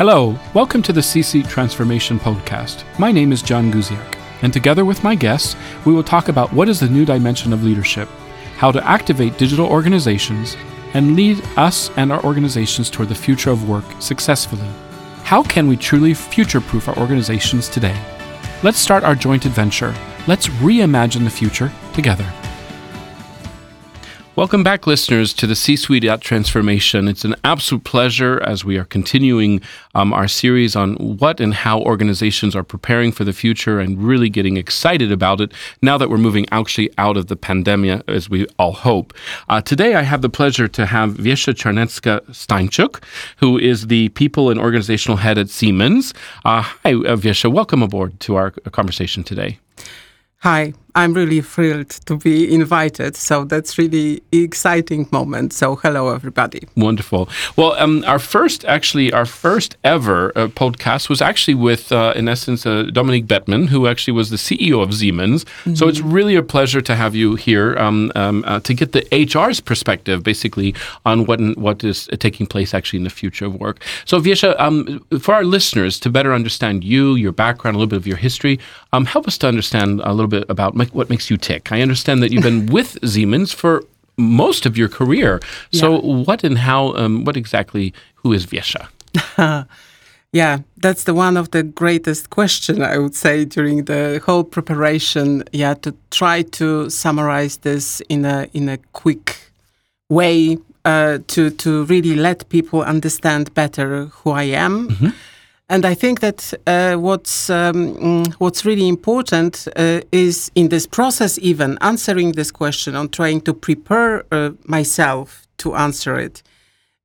Hello, welcome to the C-Suite Transformation Podcast. My name is John Guziak, and together with my guests, we will talk about what is the new dimension of leadership, how to activate digital organizations, and lead us and our organizations toward the future of work successfully. How can we truly future proof our organizations today? Let's start our joint adventure. Let's reimagine the future together. Welcome back, listeners, to the C Suite at Transformation. It's an absolute pleasure as we are continuing um, our series on what and how organizations are preparing for the future and really getting excited about it now that we're moving actually out of the pandemic, as we all hope. Uh, today, I have the pleasure to have Wiesia Czarnecka Stańczak, who is the People and Organizational Head at Siemens. Uh, hi, uh, Wiesia. Welcome aboard to our conversation today. Hi, I'm really thrilled to be invited. So that's really exciting moment. So hello, everybody. Wonderful. Well, um, our first, actually, our first ever uh, podcast was actually with, uh, in essence, uh, Dominique Bettman, who actually was the CEO of Siemens. Mm-hmm. So it's really a pleasure to have you here um, um, uh, to get the HR's perspective, basically, on what what is taking place actually in the future of work. So, Wiesia, um, for our listeners to better understand you, your background, a little bit of your history, um, help us to understand a little bit about what makes you tick. I understand that you've been with Siemens for most of your career. So, yeah. what and how, um, what exactly, who is Wiesia? yeah, that's the one of the greatest question I would say during the whole preparation. Yeah, to try to summarize this in a in a quick way uh, to to really let people understand better who I am. Mm-hmm and I think that uh, what's um, mm, what's really important uh, is in this process, even answering this question, on trying to prepare uh, myself to answer it.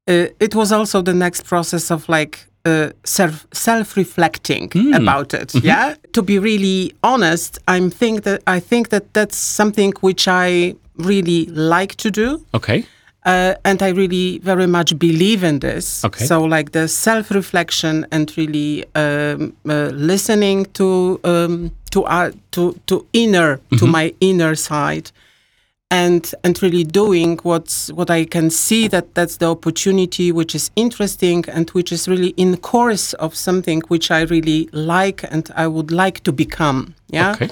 Uh, it was also the next process of like uh, self self reflecting mm. about it. Mm -hmm. Yeah, to be really honest, I think that I think that that's something which I really like to do. Okay. Uh, and I really very much believe in this. Okay. So, like the self reflection and really um, uh, listening to um, to uh, to to inner mm-hmm. to my inner side, and and really doing what's what I can see that that's the opportunity which is interesting and which is really in course of something which I really like and I would like to become. Yeah. Okay.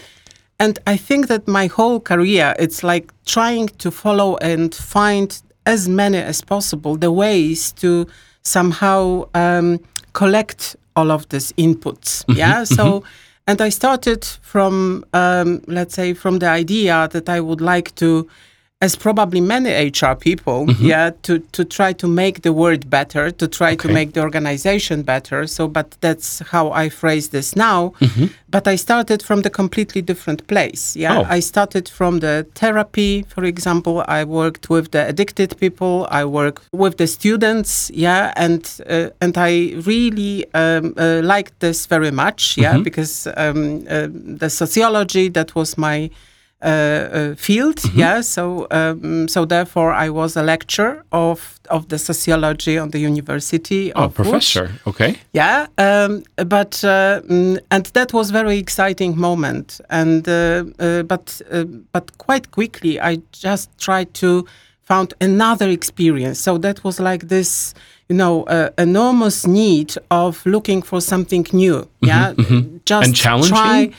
And I think that my whole career, it's like trying to follow and find as many as possible the ways to somehow um, collect all of these inputs. Mm-hmm, yeah. So, mm-hmm. and I started from, um, let's say, from the idea that I would like to as probably many HR people, mm-hmm. yeah, to, to try to make the world better, to try okay. to make the organization better. So, but that's how I phrase this now. Mm-hmm. But I started from the completely different place. Yeah, oh. I started from the therapy, for example. I worked with the addicted people. I work with the students. Yeah, and uh, and I really um, uh, liked this very much. Yeah, mm-hmm. because um, uh, the sociology that was my uh, uh, field. Mm-hmm. Yeah, so um, so therefore I was a lecturer of of the sociology on the University. Oh, professor. Okay. Yeah, um, but uh, mm, and that was very exciting moment. And uh, uh, but uh, but quite quickly I just tried to found another experience. So that was like this you know, uh, enormous need of looking for something new. Mm-hmm, yeah, mm-hmm. just and challenging. Try,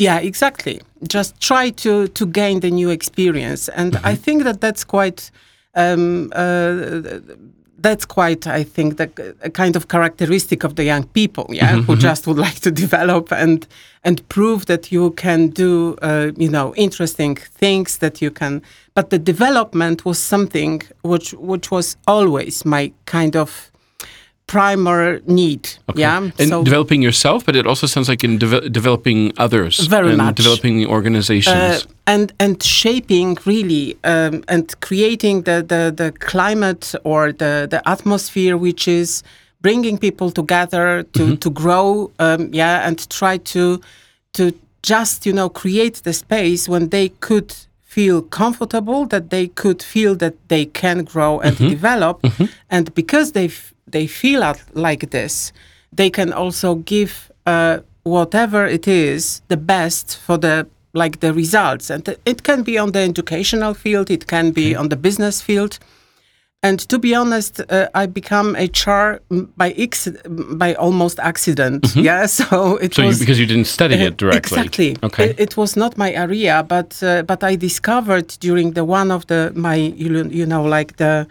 yeah, exactly. Just try to to gain the new experience, and mm-hmm. I think that that's quite. Um, uh, that's quite, I think, the a kind of characteristic of the young people, yeah, mm-hmm, who mm-hmm. just would like to develop and and prove that you can do, uh, you know, interesting things that you can. But the development was something which which was always my kind of primary need. Okay. Yeah, and so, developing yourself, but it also sounds like in de- developing others, very and much developing the organizations, uh, and and shaping really um, and creating the, the the climate or the the atmosphere which is bringing people together to mm-hmm. to grow. Um, yeah, and try to to just you know create the space when they could feel comfortable that they could feel that they can grow and mm-hmm. develop mm-hmm. and because they they feel like this, they can also give uh, whatever it is the best for the like the results, and it can be on the educational field, it can be on the business field. and to be honest, uh, I become HR by ex- by almost accident. Mm-hmm. Yeah, so it so was you, because you didn't study it directly. Exactly. Okay. It, it, was not my area, but uh, but I discovered during the one of the my you, you know like the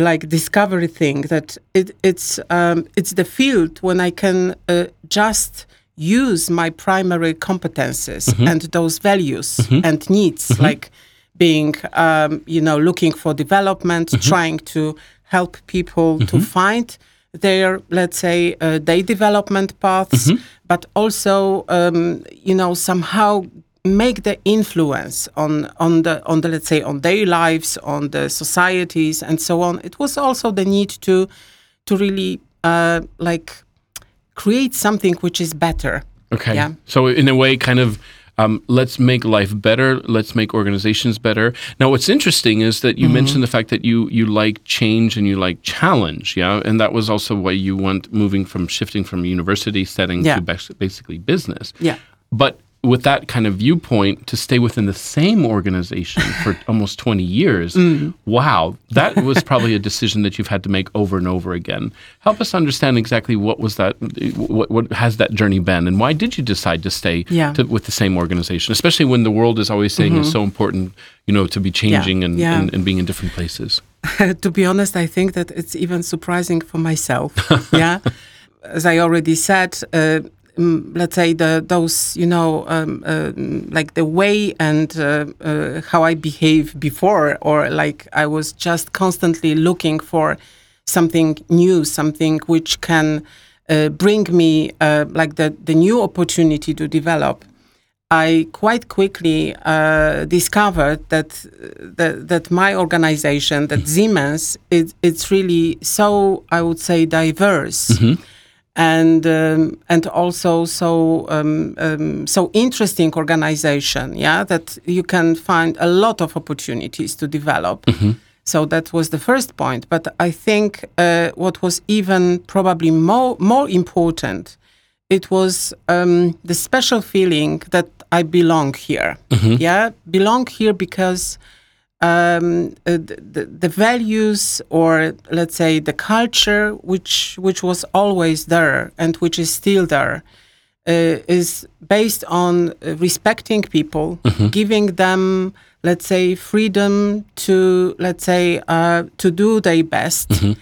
like discovery thing that it, it's um, it's the field when I can uh, just use my primary competences mm-hmm. and those values mm-hmm. and needs mm-hmm. like being, um, you know, looking for development, mm-hmm. trying to help people mm-hmm. to find their, let's say, uh, day development paths, mm-hmm. but also, um, you know, somehow make the influence on on the on the let's say on their lives, on the societies, and so on. It was also the need to to really uh, like create something which is better. Okay. Yeah. So in a way, kind of um, let's make life better. Let's make organizations better. Now, what's interesting is that you mm-hmm. mentioned the fact that you you like change and you like challenge, yeah, and that was also why you went moving from shifting from university setting yeah. to basically business. Yeah. But with that kind of viewpoint to stay within the same organization for almost 20 years mm. wow that was probably a decision that you've had to make over and over again help us understand exactly what was that what, what has that journey been and why did you decide to stay yeah. to, with the same organization especially when the world is always saying mm-hmm. it's so important you know to be changing yeah. And, yeah. And, and being in different places to be honest i think that it's even surprising for myself yeah as I already said, uh, um, let's say the those you know um, uh, like the way and uh, uh, how I behave before or like I was just constantly looking for something new something which can uh, bring me uh, like the the new opportunity to develop I quite quickly uh, discovered that, that that my organization that mm-hmm. Siemens it, it's really so I would say diverse mm-hmm and um, and also so um, um, so interesting organization yeah that you can find a lot of opportunities to develop mm-hmm. so that was the first point but i think uh, what was even probably more more important it was um, the special feeling that i belong here mm-hmm. yeah belong here because um, uh, the, the, values or let's say the culture which which was always there and which is still there uh, is based on respecting people mm-hmm. giving them let's say freedom to let's say uh, to do their best mm-hmm.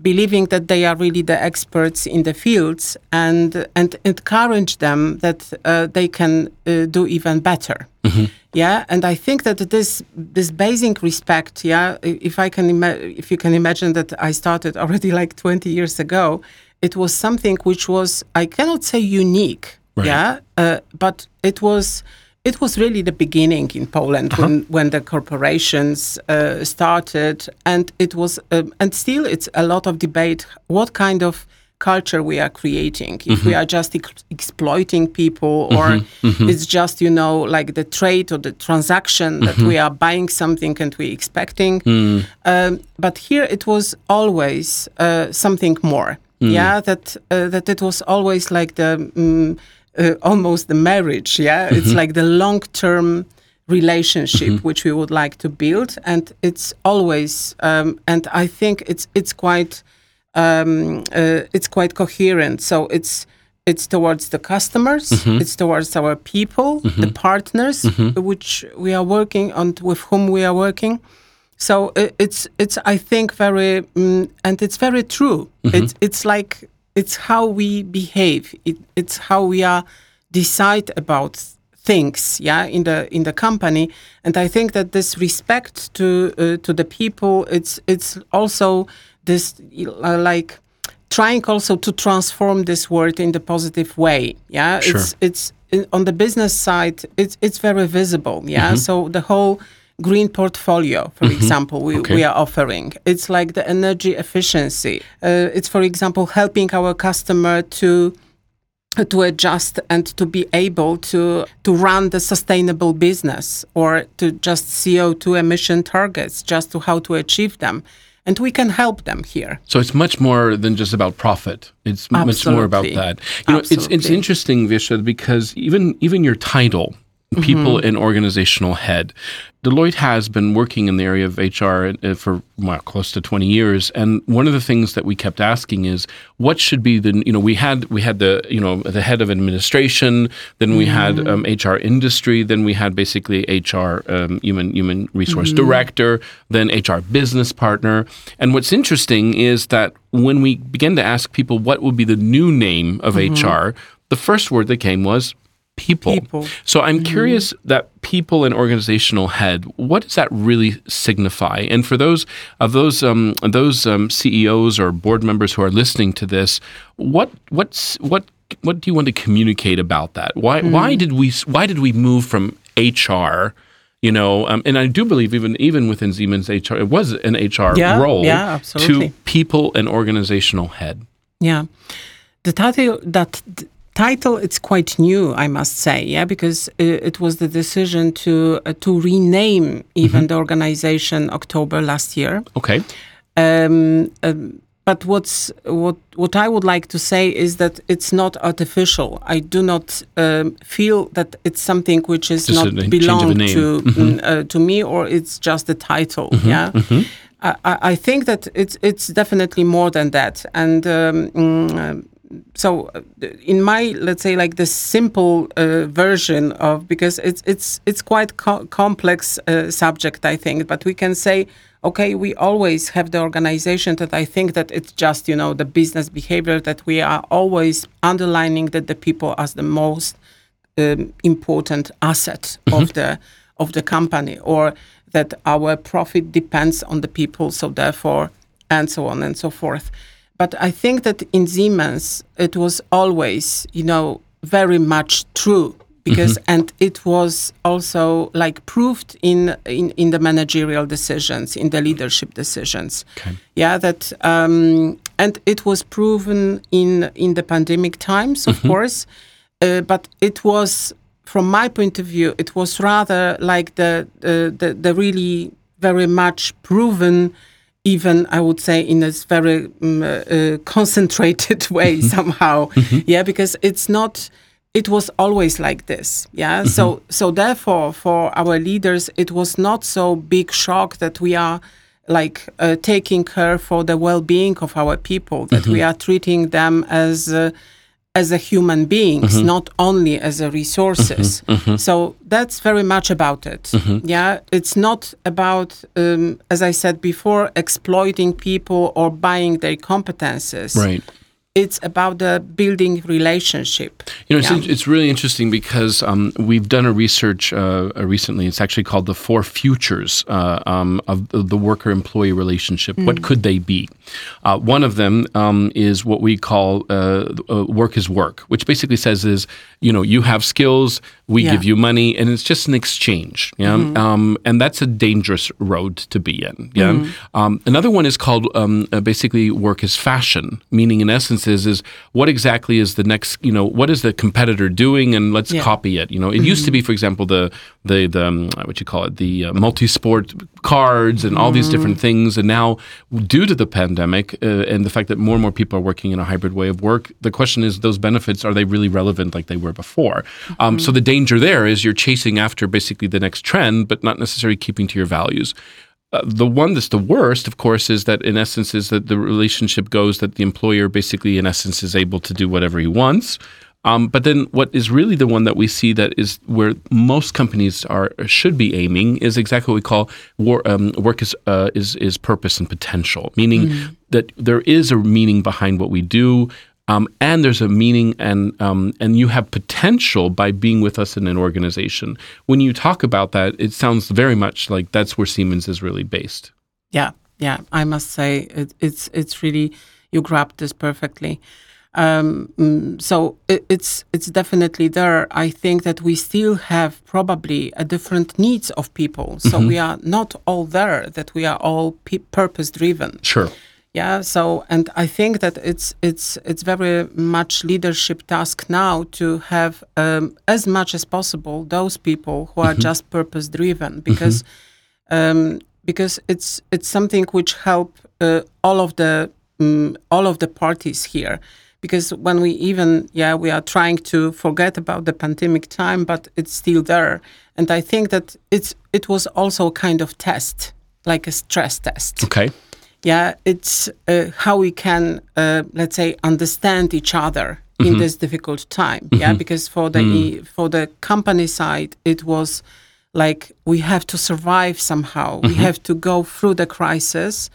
Believing that they are really the experts in the fields and and encourage them that uh, they can uh, do even better. Mm-hmm. Yeah? And i think that this this basic respect yeah if i can if you can imagine that i started already like 20 years ago it was something which was i cannot say unique right. yeah uh, but it was it was really the beginning in Poland uh-huh. when, when the corporations uh, started, and it was, uh, and still it's a lot of debate. What kind of culture we are creating if mm-hmm. we are just ex- exploiting people or mm-hmm. Mm-hmm. it's just you know like the trade or the transaction that mm-hmm. we are buying something and we expecting mm. um, but here it was always uh, something more mm. yeah that uh, that it was always like the um, uh, almost the marriage yeah it's mm-hmm. like the long term relationship mm-hmm. which we would like to build and it's always um, and i think it's it's quite um, uh, it's quite coherent. So it's it's towards the customers, mm-hmm. it's towards our people, mm-hmm. the partners mm-hmm. which we are working on, with whom we are working. So it's it's I think very um, and it's very true. Mm-hmm. It's it's like it's how we behave. It, it's how we are decide about things yeah in the in the company and i think that this respect to uh, to the people it's it's also this uh, like trying also to transform this word in the positive way yeah sure. it's it's on the business side it's it's very visible yeah mm-hmm. so the whole green portfolio for mm-hmm. example we, okay. we are offering it's like the energy efficiency uh, it's for example helping our customer to to adjust and to be able to to run the sustainable business or to just CO2 emission targets just to how to achieve them and we can help them here. So it's much more than just about profit. It's Absolutely. much more about that. You know, it's it's interesting, Visha, because even even your title people in organizational head. Deloitte has been working in the area of HR uh, for well, close to 20 years, and one of the things that we kept asking is what should be the you know we had we had the you know the head of administration, then we had um, HR industry, then we had basically HR um, human human resource director, then HR business partner, and what's interesting is that when we began to ask people what would be the new name of HR, the first word that came was people. People. So I'm curious that people and organizational head. What does that really signify? And for those of those um, those um, CEOs or board members who are listening to this, what what's what what do you want to communicate about that? Why why did we why did we move from HR? You know, um, and I do believe even even within Siemens HR, it was an HR Yeah, role yeah, absolutely. to people and organizational head. Yeah, the title that title it's quite new, I must say. Yeah, because uh, it was the decision to uh, to rename even the organization October last year. Okay. Um, um, but what's what what I would like to say is that it's not artificial. I do not um, feel that it's something which is Just not belong to mm, uh, to me or it's just a title. Yeah. I, I I think that it's it's definitely more than that, and um, mm, um, so uh, in my let's say like the simple uh, version of because it's it's it's quite co- complex uh, subject I think, but we can say okay we always have the organization that I think that it's just you know the business behavior that we are always underlining that the people as the most um, important asset of the of the company or that our profit depends on the people so therefore and so on and so forth but i think that in siemens it was always you know very much true because and it was also like proved in, in in the managerial decisions in the leadership decisions. Okay. yeah that um and it was proven in in the pandemic times of course uh, but it was from my point of view it was rather like the uh, the, the really very much proven even i would say in a very um, uh, concentrated way somehow. Yeah because it's not it was always like this. Yeah so so therefore for our leaders it was not so big shock that we are like uh, taking care for the well-being of our people that we are treating them as uh, as a human beings mm-hmm. not only as a resources. Mm-hmm. Mm-hmm. So that's very much about it. Yeah? It's not about um, as i said before exploiting people or buying their competences. Right. It's about the building relationship You know, it's, Yeah. it's really interesting because um, we've done a research uh, recently. It's actually called the four futures uh, um, of the, the worker-employee relationship. What could they be? Uh, one of them um, is what we call uh, uh, work is work, which basically says is, you know, you have skills, we Yeah. give you money, and it's just an exchange. Yeah, um, and that's a dangerous road to be in. Yeah. Um, another one is called um, uh, basically work is fashion, meaning in essence is is what exactly is the next, you know, what is the competitor doing, and let's Yeah. copy it. You know, it used to be, for example, the the the um, what you call it, the uh, multi-sport cards and all these different things, and now due to the pandemic uh, and the fact that more and more people are working in a hybrid way of work, the question is those benefits are they really relevant like they were before? Um, so the danger there is you're chasing after basically the next trend, but not necessarily keeping to your values. Uh, the one that's the worst, of course, is that in essence is that the relationship goes that the employer basically, in essence, is able to do whatever he wants. Um, but then, what is really the one that we see that is where most companies are should be aiming is exactly what we call war, um, work is uh, is is purpose and potential, meaning that there is a meaning behind what we do. Um, and there's a meaning and um, and you have potential by being with us in an organization. When you talk about that, it sounds very much like that's where Siemens is really based. Yeah, yeah. I must say it, it's it's really you grabbed this perfectly. Um, mm, so it, it's it's definitely there. I think that we still have probably a different needs of people. So we are not all there. That we are all pe- purpose driven. Sure. Yeah. So and I think that it's it's it's very much leadership task now to have um, as much as possible those people who are just purpose driven because um, because it's it's something which help uh, all of the um, all of the parties here because when we even yeah we are trying to forget about the pandemic time but it's still there and i think that it's it was also a kind of test like a stress test Okay. Yeah it's uh, how we can uh, let's say understand each other Mm-hmm. in this difficult time yeah because for the Mm. for the company side it was like we have to survive somehow Mm-hmm. we have to go through the crisis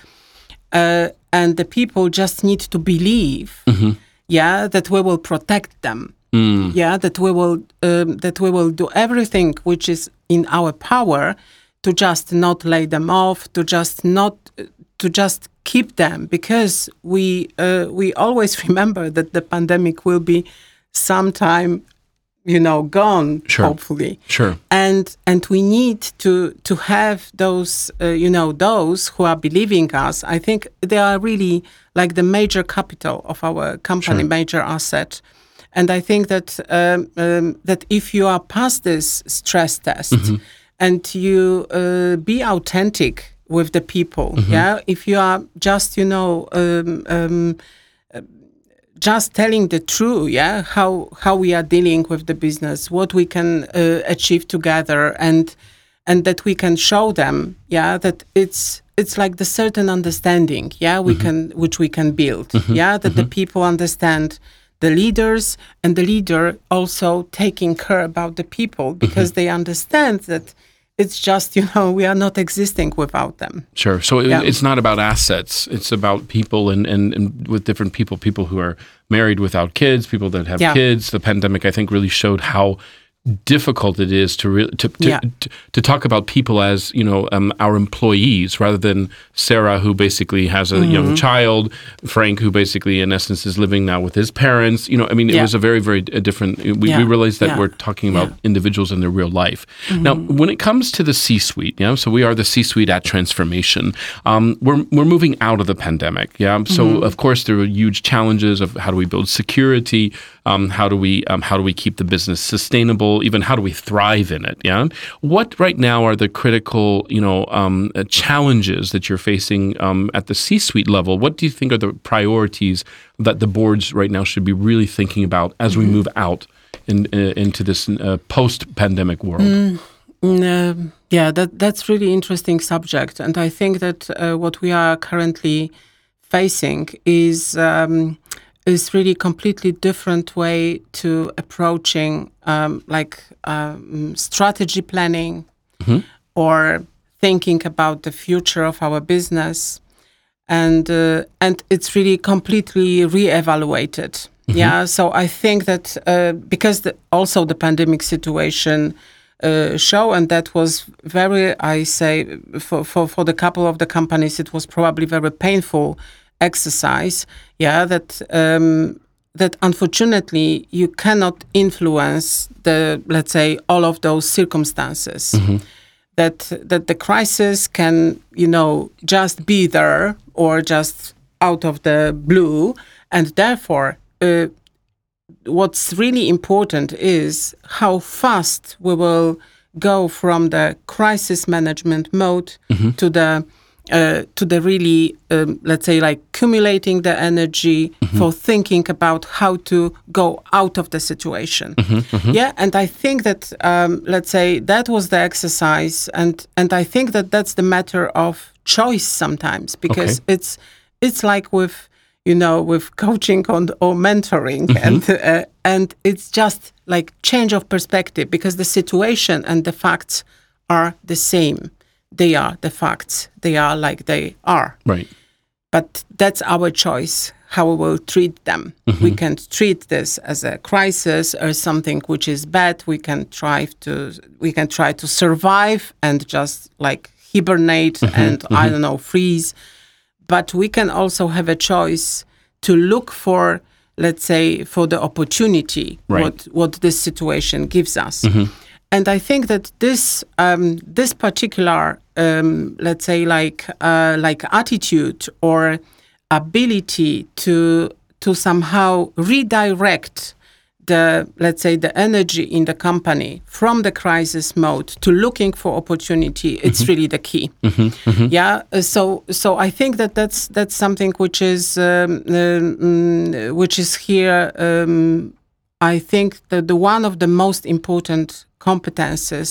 uh, and the people just need to believe Mm-hmm. yeah that we will protect them Mm. yeah that we will um, that we will do everything which is in our power to just not lay them off to just not to just keep them because we uh, we always remember that the pandemic will be sometime you know gone Sure. hopefully Sure. and and we need to to have those uh, you know those who are believing us i think they are really like the major capital of our company Sure. major asset and i think that um, um, that if you are past this stress test and you uh, be authentic with the people yeah? If you are just you know um, um, just telling the truth yeah how how we are dealing with the business what we can uh, achieve together and and that we can show them yeah that it's it's like the certain understanding yeah we can which we can build yeah? That the people understand the leaders and the leader also taking care about the people because they understand that it's just you know we are not existing without them Sure. So it, Yeah. it's not about assets. It's about people and, and, and with different people, people who are married without kids, people that have Yeah. kids. The pandemic, I think, really showed how difficult it is to re- to, to, Yeah. to to talk about people as you know um, our employees rather than Sarah who basically has a Mm-hmm. young child Frank who basically in essence is living now with his parents you know I mean it Yeah. was a very very uh, different we, we realized that Yeah. we're talking about Yeah. Mm-hmm. individuals in their real life now when it comes to the C-suite yeah so we are the C-suite at transformation um, we're, we're moving out of the pandemic yeah so Mm-hmm. of course there are huge challenges of how do we build security um, how do we um, how do we keep the business sustainable? Even how do we thrive in it yeah? What right now are the critical you know um, uh, challenges that you're facing um, at the c-suite level? What do you think are the priorities that the boards right now should be really thinking about as we move out in, uh, into this uh, post-pandemic world? Mm, um, yeah, that that's really interesting subject, and I think that uh, what we are currently facing is um, is really completely different way to approaching um, like um, strategy planning or thinking about the future of our business, and uh, and it's really completely reevaluated. Yeah, so I think that uh, because the, also the pandemic situation uh, show, and that was very, I say, for, for, for the couple of the companies, it was probably very painful exercise. Yeah, that um, that unfortunately you cannot influence the, let's say, all of those circumstances. That that the crisis can, you know, just be there or just out of the blue, and therefore. Uh, what's really important is how fast we will go from the crisis management mode to the uh, to the really um, let's say like accumulating the energy for thinking about how to go out of the situation. Yeah and i think that um, let's say that was the exercise and and i think that that's the matter of choice sometimes because Okay. it's it's like with you know with coaching on or mentoring and uh, and it's just like change of perspective because the situation and the facts are the same they are the facts. They are like they are. Right. But that's our choice how we will treat them. We mm-hmm. can treat this as a crisis or something which is bad. We can try to we can try to survive and just like hibernate mm-hmm. and i mm-hmm. don't know freeze. But we can also have a choice to look for let's say for the opportunity Right. what what this situation gives us and i think that this um, this particular um, let's say like uh, like attitude or ability to to somehow redirect the let's say the energy in the company from the crisis mode to looking for opportunity it's really the key. Yeah uh, so so i think that that's that's something which is um, um, which is here um, i think that the one of the most important competences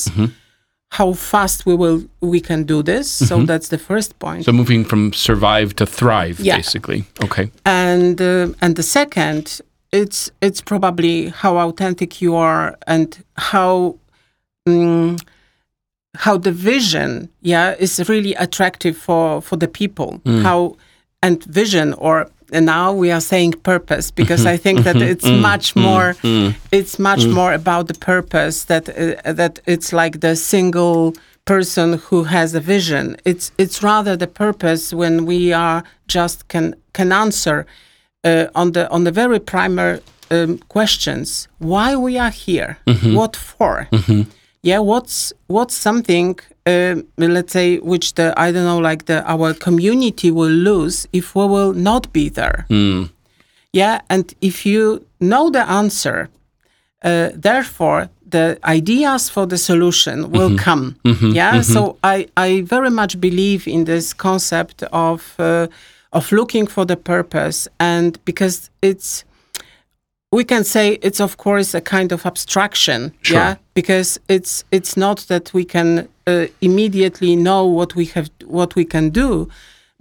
how fast we will we can do this so that's the first point So moving from survive to thrive, Yeah. basically. Okay. and uh, and the second it's it's probably how authentic you are and how mm, how the vision yeah is really attractive for for the people how and vision or and now we are saying purpose because mm-hmm. I think that mm-hmm. Mm-hmm. it's much more it's much more about the purpose that uh, that it's like the single person who has a vision. It's it's rather the purpose when we are just can can answer uh, on the on the very primary um, questions. Why we are here? What for? Yeah what's what's something Uh, let's say which the i don't know like the our community will lose if we will not be there. Hmm. Yeah and if you know the answer uh, therefore the ideas for the solution will mm-hmm. come. Mm-hmm. Yeah mm-hmm. so i i very much believe in this concept of uh, of looking for the purpose and because it's we can say it's of course a kind of abstraction. Sure. yeah because it's it's not that we can uh, immediately know what we have what we can do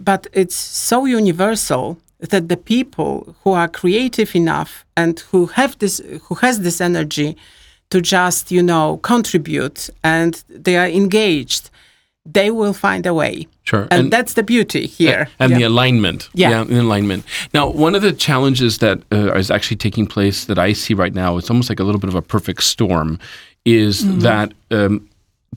but it's so universal that the people who are creative enough and who have this who has this energy to just you know contribute and they are engaged they will find a way Sure. and, that's the beauty here and the Yeah. alignment. Yeah. the alignment. Now, one of the challenges that uh, is actually taking place that I see right now, it's almost like a little bit of a perfect storm, is Mm-hmm. that um,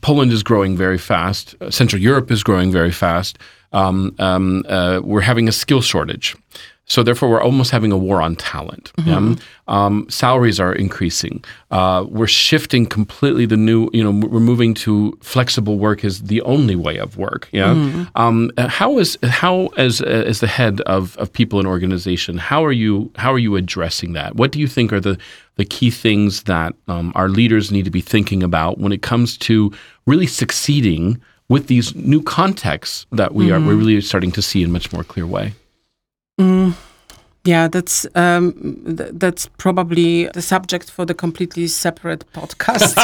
Poland is growing very fast. Uh, Central Europe is growing very fast. Um, um, uh, we're having a skill shortage. So therefore, we're almost having a war on talent. yeah? Um, salaries are increasing. Uh, we're shifting completely. The new, you know, we're moving to flexible work is the only way of work. Yeah. Um, uh, how is how as uh, as the head of, of people and organization, how are you how are you addressing that? What do you think are the the key things that um, our leaders need to be thinking about when it comes to really succeeding with these new contexts that we are we're really starting to see in a much more clear way? Yeah, that's um, th- that's probably the subject for the completely separate podcast.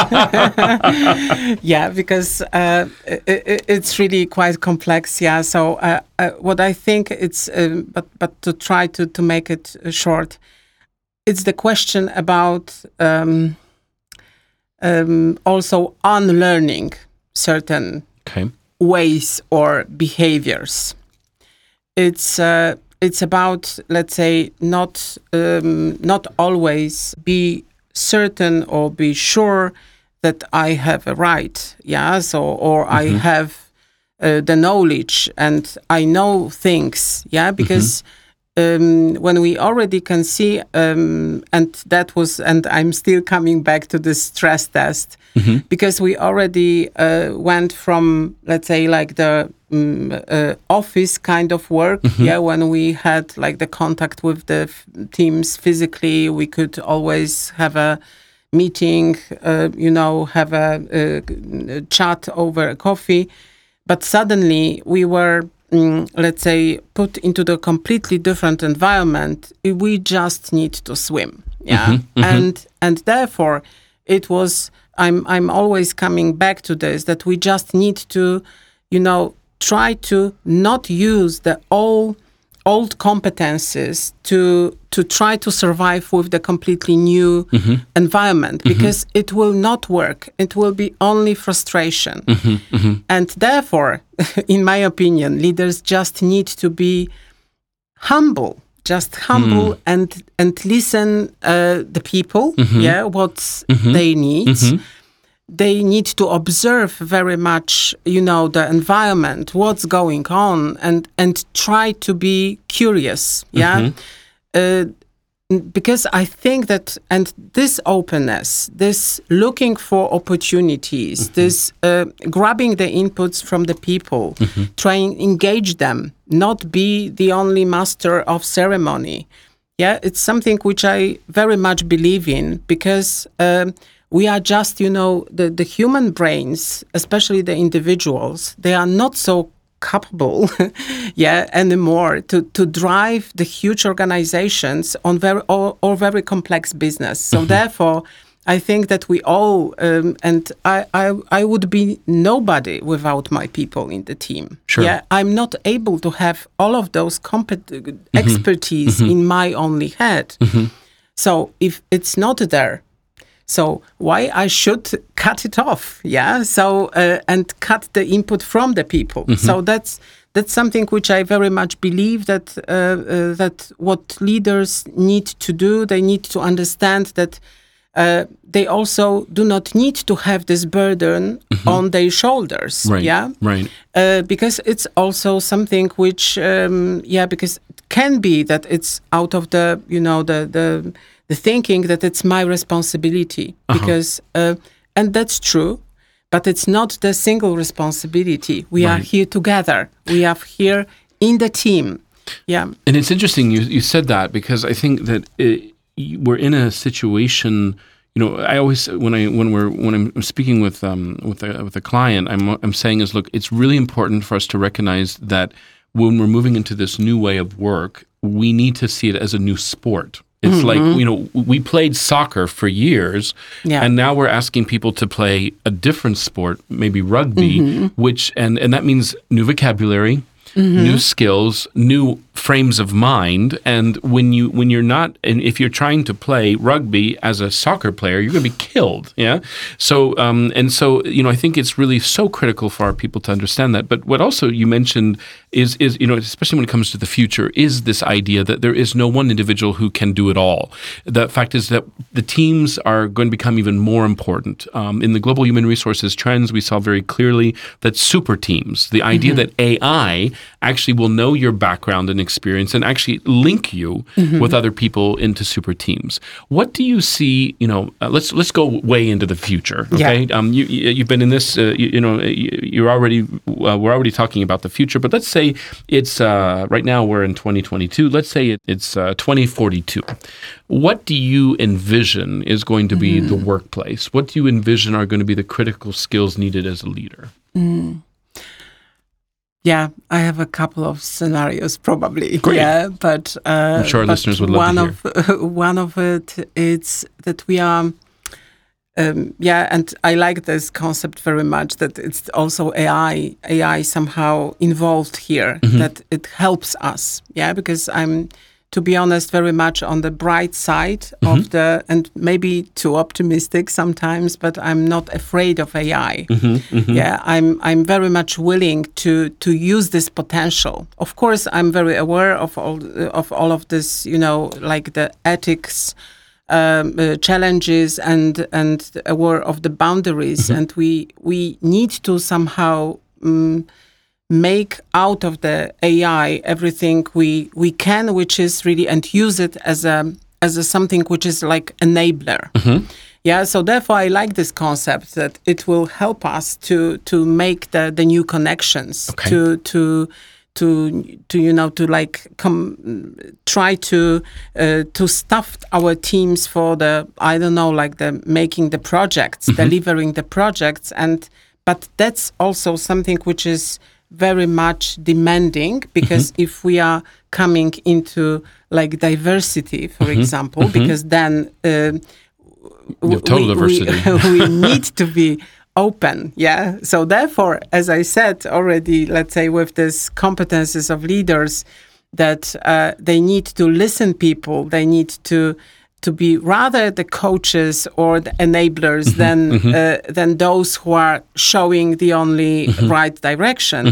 yeah, because uh, i i it's really quite complex. Yeah, so uh, uh, what I think it's, um, but but to try to to make it uh, short, it's the question about um, um, also unlearning certain Okay. ways or behaviors. It's uh, it's about let's say not um, not always be certain or be sure that I have a right, yeah. So or I have uh, the knowledge and I know things, yeah, because. Um, when we already can see, um, and that was, and I'm still coming back to the stress test because we already uh, went from, let's say, like the um, uh, office kind of work. Yeah, when we had like the contact with the f- teams physically, we could always have a meeting, uh, you know, have a, a chat over a coffee. But suddenly we were, mm, let's say, put into the completely different environment. We just need to swim, yeah, and and therefore it was. I'm I'm always coming back to this that we just need to, you know, try to not use the old old competences to to try to survive with the completely new mm-hmm. environment mm-hmm. because it will not work. It will be only frustration. Mm-hmm. And therefore in my opinion leaders just need to be humble just humble mm. and and listen uh, the people yeah what they need they need to observe very much you know the environment what's going on and and try to be curious yeah? Uh, because I think that, and this openness, this looking for opportunities, this uh, grabbing the inputs from the people, trying engage them, not be the only master of ceremony, Yeah, it's something which I very much believe in because um, we are just, you know, the, the human brains, especially the individuals, they are not so capable yeah anymore to to drive the huge organizations on very or, or very complex business so mm-hmm. therefore I think that we all, um, and I, I, I would be nobody without my people in the team. Sure. Yeah, I'm not able to have all of those compet- mm-hmm. expertise mm-hmm. in my only head. So if it's not there, so why I should cut it off? Yeah. So uh, and cut the input from the people. So that's that's something which I very much believe that uh, uh, that what leaders need to do. They need to understand that. Uh, they also do not need to have this burden on their shoulders. Right. Yeah Right. uh, because it's also something which um, yeah because it can be that it's out of the you know the the, the thinking that it's my responsibility because uh, and that's true but it's not the single responsibility. We are here together. We are here in the team. Yeah. And it's interesting you, you said that because I think that it, we're in a situation. You know, I always when I when we're when I'm speaking with um with a with a client, I'm I'm saying is look, it's really important for us to recognize that when we're moving into this new way of work, we need to see it as a new sport. It's like mm-hmm. you know we played soccer for years, Yeah. and now we're asking people to play a different sport, maybe rugby, mm-hmm. which and and that means new vocabulary, mm-hmm. new skills, new frames of mind. And when you when you're not, and if you're trying to play rugby as a soccer player, you're going to be killed. Yeah. So um, and so you know, I think it's really so critical for our people to understand that. But what also you mentioned is is you know, especially when it comes to the future, is this idea that there is no one individual who can do it all. The fact is that the teams are going to become even more important. Um, in the global human resources trends, we saw very clearly that super teams, the idea that AI actually will know your background and experience and actually link you with other people into super teams. What do you see? You know, uh, let's let's go way into the future. Yeah. Okay, um, you, you you've been in this. Uh, you, you know, you, you're already uh, we're already talking about the future. But let's say it's uh, right now we're in 2022. Let's say it, it's uh, 2042. What do you envision is going to be the workplace? What do you envision are going to be the critical skills needed as a leader? Yeah, I have a couple of scenarios probably. Great. Yeah, but uh, I'm sure but listeners would love one to of one of it is that we are. Um, yeah, and I like this concept very much. That it's also AI, AI somehow involved here. Mm-hmm. That it helps us. Yeah, because I'm, to be honest, very much on the bright side Mm-hmm. of the, and maybe too optimistic sometimes. But I'm not afraid of AI Mm-hmm. yeah i'm i'm very much willing to to use this potential of course i'm very aware of all of all of this you know like the ethics um, uh, challenges and and aware of the boundaries. And we we need to somehow um, make out of the ai everything we we can which is really and use it as a as a something which is like enabler. Yeah so therefore i like this concept that it will help us to to make the the new connections Okay. to to to to you know to like come try to uh, to stuff our teams for the i don't know like the making the projects mm-hmm. delivering the projects. And but that's also something which is very much demanding mm-hmm. because if we are coming into like diversity for mm-hmm. example because then uh, You total we, diversity. We, we need to be open yeah? So therefore as i said already let's say with these competences of leaders that uh, they need to listen people they need to to be rather the coaches or the enablers than uh, than those who are showing the only right direction.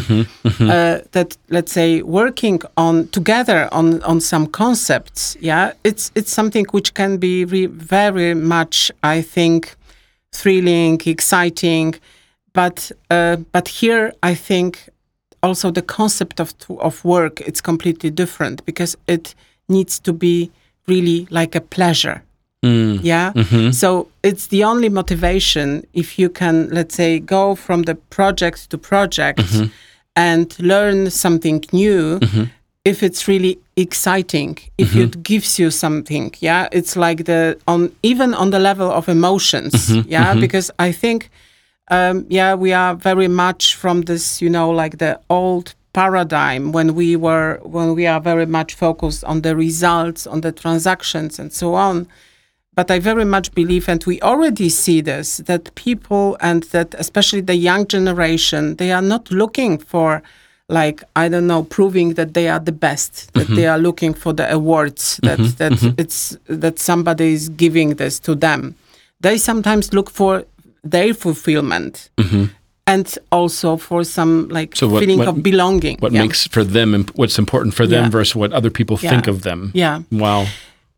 Uh, that let's say working on together on on some concepts yeah? It's it's something which can be re- very much i think thrilling exciting. But uh, but here i think also the concept of of work it's completely different because it needs to be really like a pleasure. Mm. Yeah? Mm-hmm. So it's the only motivation if you can let's say go from the project to project mm-hmm. and learn something new mm-hmm. If it's really exciting if mm-hmm. it gives you something yeah it's like the on even on the level of emotions mm-hmm. yeah mm-hmm. because i think um, yeah we are very much from this you know like the old paradigm when we were when we are very much focused on the results on the transactions and so on. But I very much believe, and we already see this, that people and that especially the young generation, they are not looking for, like I don't know, proving that they are the best. That they are looking for the awards. That that it's that somebody is giving this to them. They sometimes look for their fulfillment. And also for some like So what- feeling what- of belonging. What yeah. makes for them imp- what's important for them Yeah. versus what other people think of them. Yeah. Wow.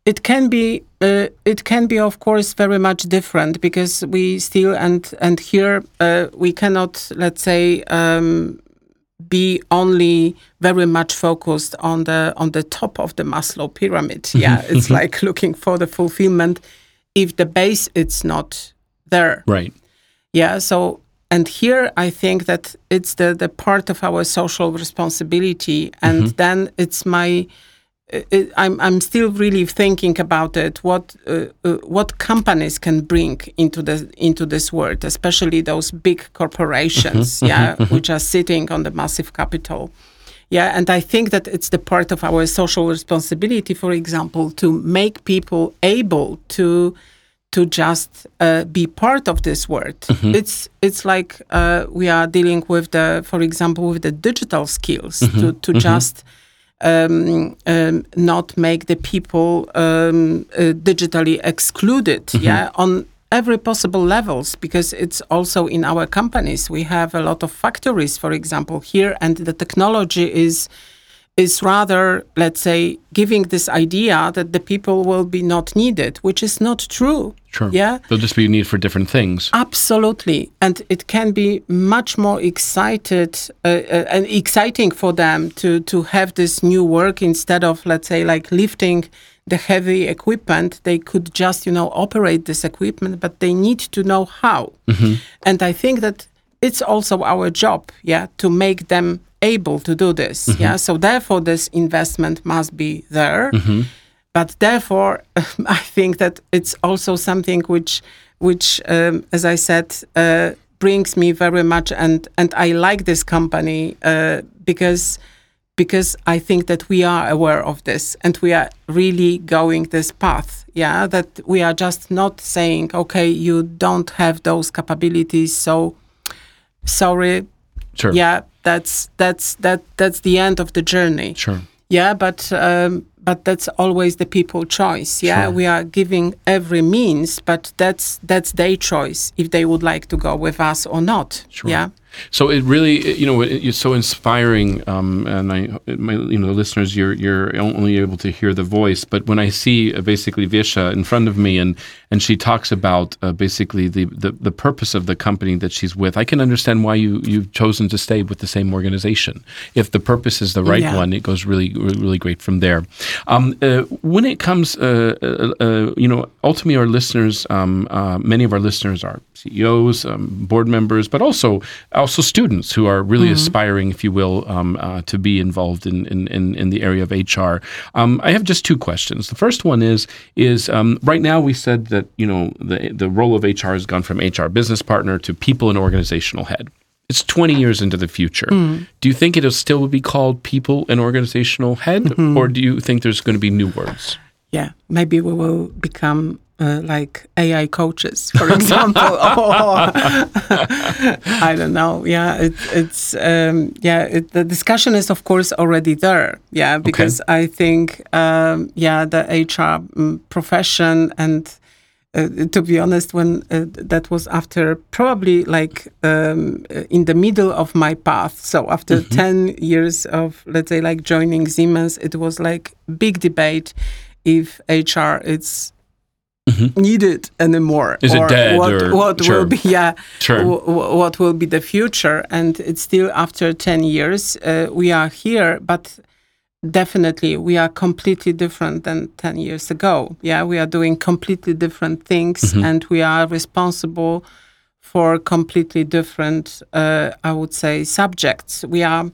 it can be uh, it can be of course very much different because we still and and here uh, we cannot let's say um, be only very much focused on the on the top of the Maslow pyramid. Yeah it's like looking for the fulfillment if the base it's not there. Right. yeah so and here i think that it's the the part of our social responsibility and mm-hmm. then it's my it, I'm I'm still really thinking about it. What uh, uh, what companies can bring into the into this world, especially those big corporations, yeah, which are sitting on the massive capital. Yeah, and I think that it's the part of our social responsibility, for example, to make people able to to just uh, be part of this world. It's it's like uh, we are dealing with the, for example, with the digital skills to to just um, um, not make the people um, uh, digitally excluded. Yeah, on every possible levels because it's also in our companies. We have a lot of factories, for example, here, and the technology is is rather, let's say, giving this idea that the people will be not needed, which is not true. Sure. Yeah. There'll just be a need for different things. Absolutely, and it can be much more excited uh, uh, and exciting for them to to have this new work instead of let's say like lifting the heavy equipment. They could just you know operate this equipment, but they need to know how. And I think that it's also our job, yeah, to make them able to do this. Yeah, so therefore this investment must be there. But therefore i think that it's also something which which um, as i said uh, brings me very much and and i like this company uh, because because i think that we are aware of this and we are really going this path yeah? That we are just not saying okay you don't have those capabilities so sorry Sure. yeah that's that's that that's the end of the journey Sure. yeah but um, but that's always the people choice yeah Sure. we are giving every means but that's that's their choice if they would like to go with us or not Sure. yeah So it really, you know, it, it's so inspiring, um, and I, my, you know, listeners, you're you're only able to hear the voice, but when I see uh, basically Wiesia in front of me, and and she talks about uh, basically the, the the purpose of the company that she's with, I can understand why you you've chosen to stay with the same organization. If the purpose is the right Yeah. one, it goes really really great from there. Um, uh, when it comes, uh, uh, uh, you know, ultimately our listeners, um, uh, many of our listeners are CEOs, um, board members, but also also students who are really aspiring, if you will, um, uh, to be involved in, in, in, in the area of HR. Um, I have just two questions. The first one is is um, right now we said that you know the the role of HR has gone from HR business partner to people and organizational head. It's 20 years into the future. Do you think it'll still be called people and organizational head, or do you think there's going to be new words? yeah maybe we will become uh, like AI coaches, for example, or I don't know. Yeah, it, it's um, yeah. It, the discussion is of course already there. Yeah, because I think um, yeah the HR mm, profession and. Uh, to be honest, when uh, that was after probably like um, uh, in the middle of my path. So after 10 years of, let's say, like joining Siemens, it was like big debate if HR is needed anymore. Is it or dead What, or- what sure. will be, yeah, Sure. w- what will be the future? And it's still after 10 years, uh, we are here, but definitely we are completely different than 10 years ago. Yeah, we are doing completely different things Mm-hmm. and we are responsible for completely different, uh, I would say, subjects. We are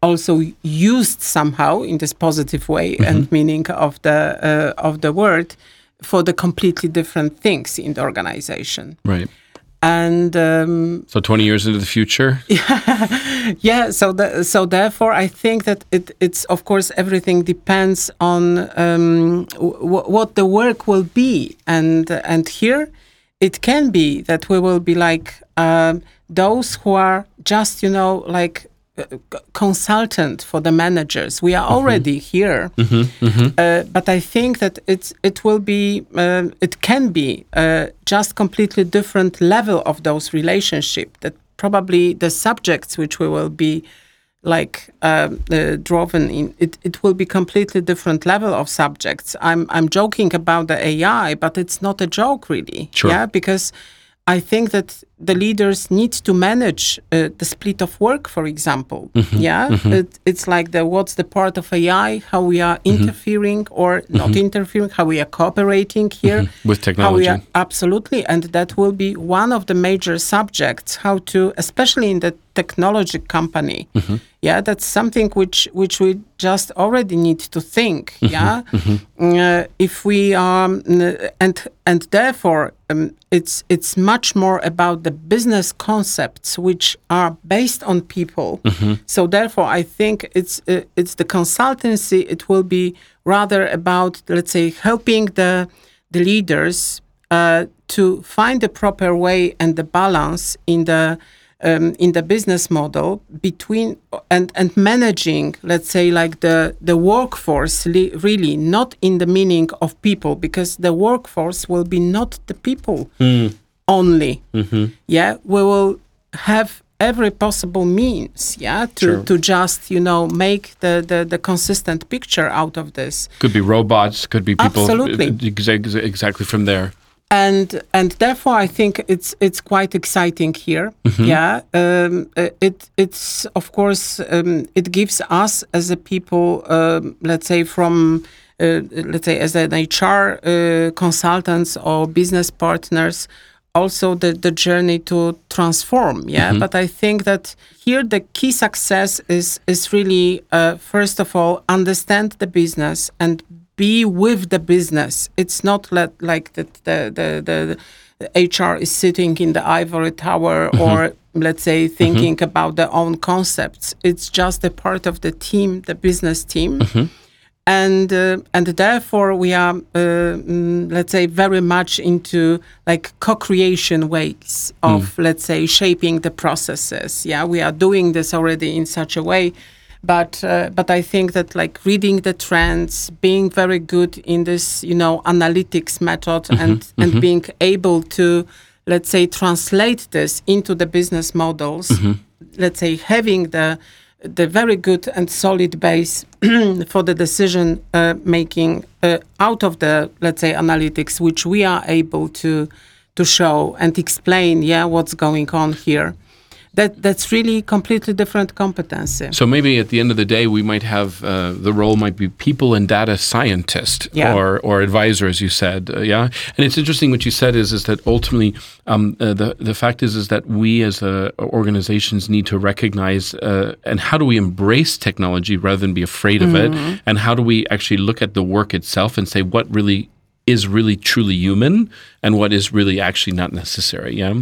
also used somehow in this positive way and meaning of the uh, of the word for the completely different things in the organization. Right. And um, So 20 years into the future? yeah, yeah. so the, so therefore, I think that it, it's of course everything depends on um, w- what the work will be, and and here it can be that we will be like um, those who are just you know like consultant for the managers. We are already here, Uh, but I think that it's it will be uh, it can be uh, just completely different level of those relationship. That probably the subjects which we will be like um, uh, driven in it, it will be completely different level of subjects i'm i'm joking about the ai but it's not a joke really Sure. yeah because i think that the leaders need to manage uh, the split of work for example. Yeah? It, it's like the what's the part of ai how we are interfering or not interfering how we are cooperating here. With technology. are absolutely and that will be one of the major subjects how to especially in the technology company. Yeah that's something which which we just already need to think yeah? Uh, if we um and and therefore um, it's it's much more about the business concepts which are based on people. So therefore i think it's uh, it's the consultancy it will be rather about let's say helping the the leaders uh, to find the proper way and the balance in the um, in the business model between and and managing let's say like the the workforce li- really not in the meaning of people because the workforce will be not the people only yeah we will have every possible means yeah to Sure. to just you know make the, the the consistent picture out of this Could be robots, could be people Absolutely. uh, exa- exactly from there. and and therefore I think it's it's quite exciting here. Yeah, um, uh, it it's of course um, it gives us as a people, um, let's say from. Uh, let's say as an HR uh, consultants or business partners, also the, the journey to transform. Yeah, mm-hmm. but I think that here the key success is is really uh, first of all understand the business and be with the business. It's not let, like that the, the, the, the HR is sitting in the ivory tower mm-hmm. or let's say mm-hmm. thinking about their own concepts. It's just a part of the team, the business team. And uh, and therefore we are uh, mm, let's say very much into like co-creation ways of let's say shaping the processes. Yeah, we are doing this already in such a way. But uh, but I think that like reading the trends, being very good in this you know analytics method, and and being able to let's say translate this into the business models, let's say having the the very good and solid base for the decision uh, making uh, out of the let's say analytics, which we are able to to show and explain, yeah, what's going on here. That that's really completely different competency. So maybe at the end of the day, we might have uh, the role might be people and data scientist Yeah. or or advisor, as you said. Uh, yeah, and it's interesting what you said is is that ultimately um, uh, the the fact is is that we as uh, organizations need to recognize uh, and how do we embrace technology rather than be afraid of it, and how do we actually look at the work itself and say what really is really truly human and what is really actually not necessary. Yeah.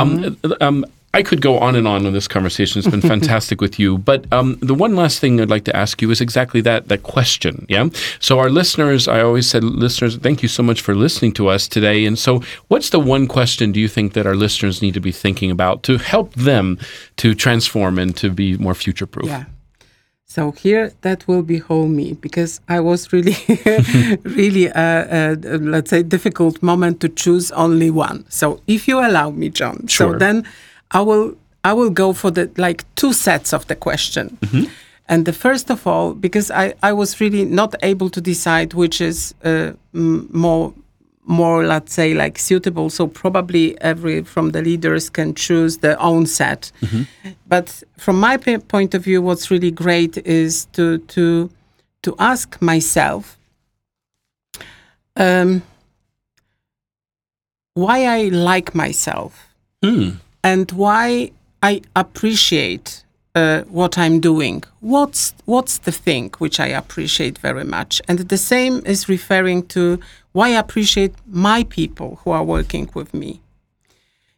Um, um, I could go on and on on this conversation. It's been fantastic with you. But um, the one last thing I'd like to ask you is exactly that that question. Yeah. So our listeners, I always said, listeners, thank you so much for listening to us today. And so, what's the one question do you think that our listeners need to be thinking about to help them to transform and to be more future proof? Yeah. So here that will be homey because I was really, really, uh, uh, let's say, difficult moment to choose only one. So if you allow me, John, Sure. so then I will I will go for the like two sets of the question. And the first of all, because I, I was really not able to decide which is uh, more more let's say like suitable. So probably every from the leaders can choose their own set. But from my p- point of view what's really great is to to to ask myself um, why i like myself. Mm. And why I appreciate uh, what I'm doing. What's what's the thing which I appreciate very much, and the same is referring to why I appreciate my people who are working with me.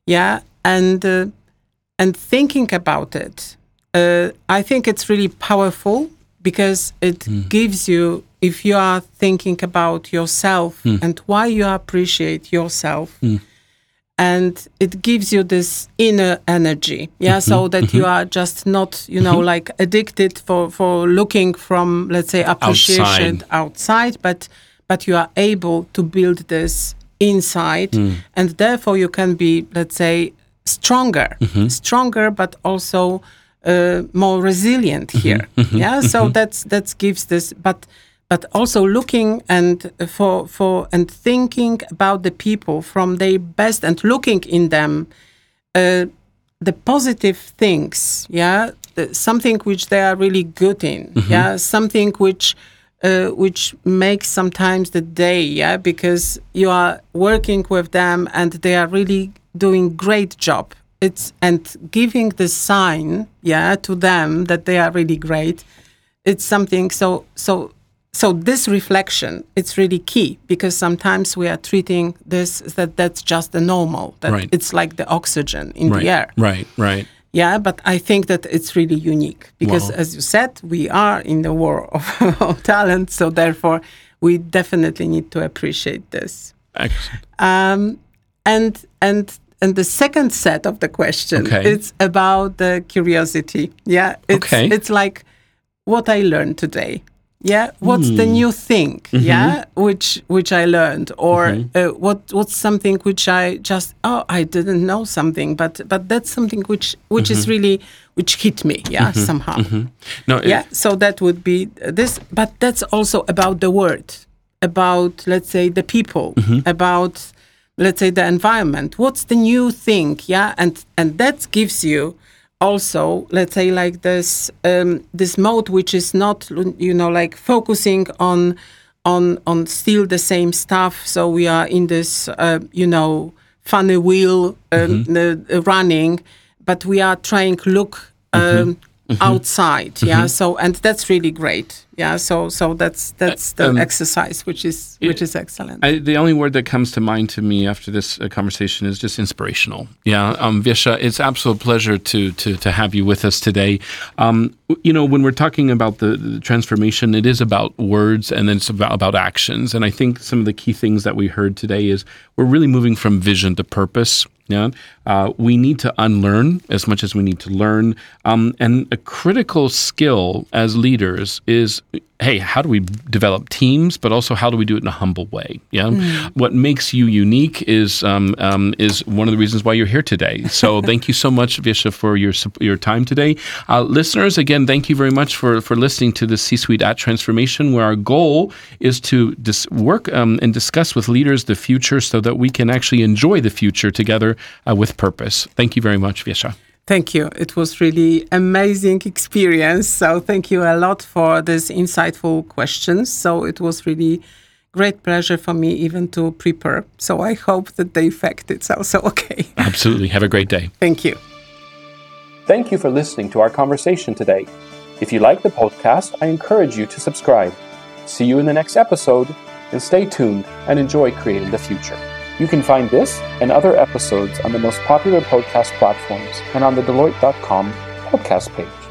Yeah, and uh, and thinking about it, uh, I think it's really powerful because it mm. gives you if you are thinking about yourself mm. and why you appreciate yourself. Mm and it gives you this inner energy yeah mm-hmm, so that mm-hmm. you are just not you know mm-hmm. like addicted for for looking from let's say appreciation outside, outside but but you are able to build this inside mm. and therefore you can be let's say stronger mm-hmm. stronger but also uh, more resilient mm-hmm, here mm-hmm, yeah so that's that gives this but but also looking and for for and thinking about the people from their best and looking in them uh, the positive things yeah? The, something which they are really good in mm-hmm. yeah? Something which uh, which makes sometimes the day yeah? Because you are working with them and they are really doing great job. It's and giving the sign yeah to them that they are really great it's something so so so this reflection it's really key because sometimes we are treating this that that's just the normal that right. it's like the oxygen in right. the air right right yeah but i think that it's really unique because wow. as you said we are in the war of, of talent so therefore we definitely need to appreciate this Excellent. Um, and and and the second set of the question okay. it's about the curiosity yeah it's okay. it's like what i learned today yeah what's mm. the hmm. new thing mm-hmm. yeah which which i learned or mm-hmm. uh, what what's something which i just oh i didn't know something but but that's something which which mm-hmm. is really which hit me yeah mm-hmm. somehow mm-hmm. no yeah so that would be this but that's also about the world about let's say the people mm-hmm. about let's say the environment what's the new thing yeah and and that gives you also let's say like this um, this mode which is not you know like focusing on on on still the same stuff so we are in this uh, you know funny wheel um, mm-hmm. uh, running but we are trying to look um, mm-hmm. outside yeah? Mm-hmm. so and that's really great yeah? So so that's that's the um, exercise which is which it, is excellent. I, the only word that comes to mind to me after this uh, conversation is just inspirational yeah? Um Wiesia it's absolute pleasure to to to have you with us today. Um you know when we're talking about the, the transformation it is about words and then it's about, about actions. And i think some of the key things that we heard today is we're really moving from vision to purpose yeah, uh, we need to unlearn as much as we need to learn. Um, and a critical skill as leaders is hey, how do we develop teams, but also how do we do it in a humble way? Yeah, mm. what makes you unique is um, um, is one of the reasons why you're here today. So thank you so much, Wiesia, for your your time today. Uh, listeners, again, thank you very much for for listening to the C-suite at Transformation, where our goal is to dis- work um, and discuss with leaders the future, so that we can actually enjoy the future together uh, with purpose. Thank you very much, Wiesia. Thank you. It was really amazing experience. So thank you a lot for these insightful questions. So it was really great pleasure for me even to prepare. So I hope that the effect is also okay. Absolutely. Have a great day. Thank you. Thank you for listening to our conversation today. If you like the podcast, I encourage you to subscribe. See you in the next episode and stay tuned and enjoy creating the future. You can find this and other episodes on the most popular podcast platforms and on the Deloitte.com podcast page.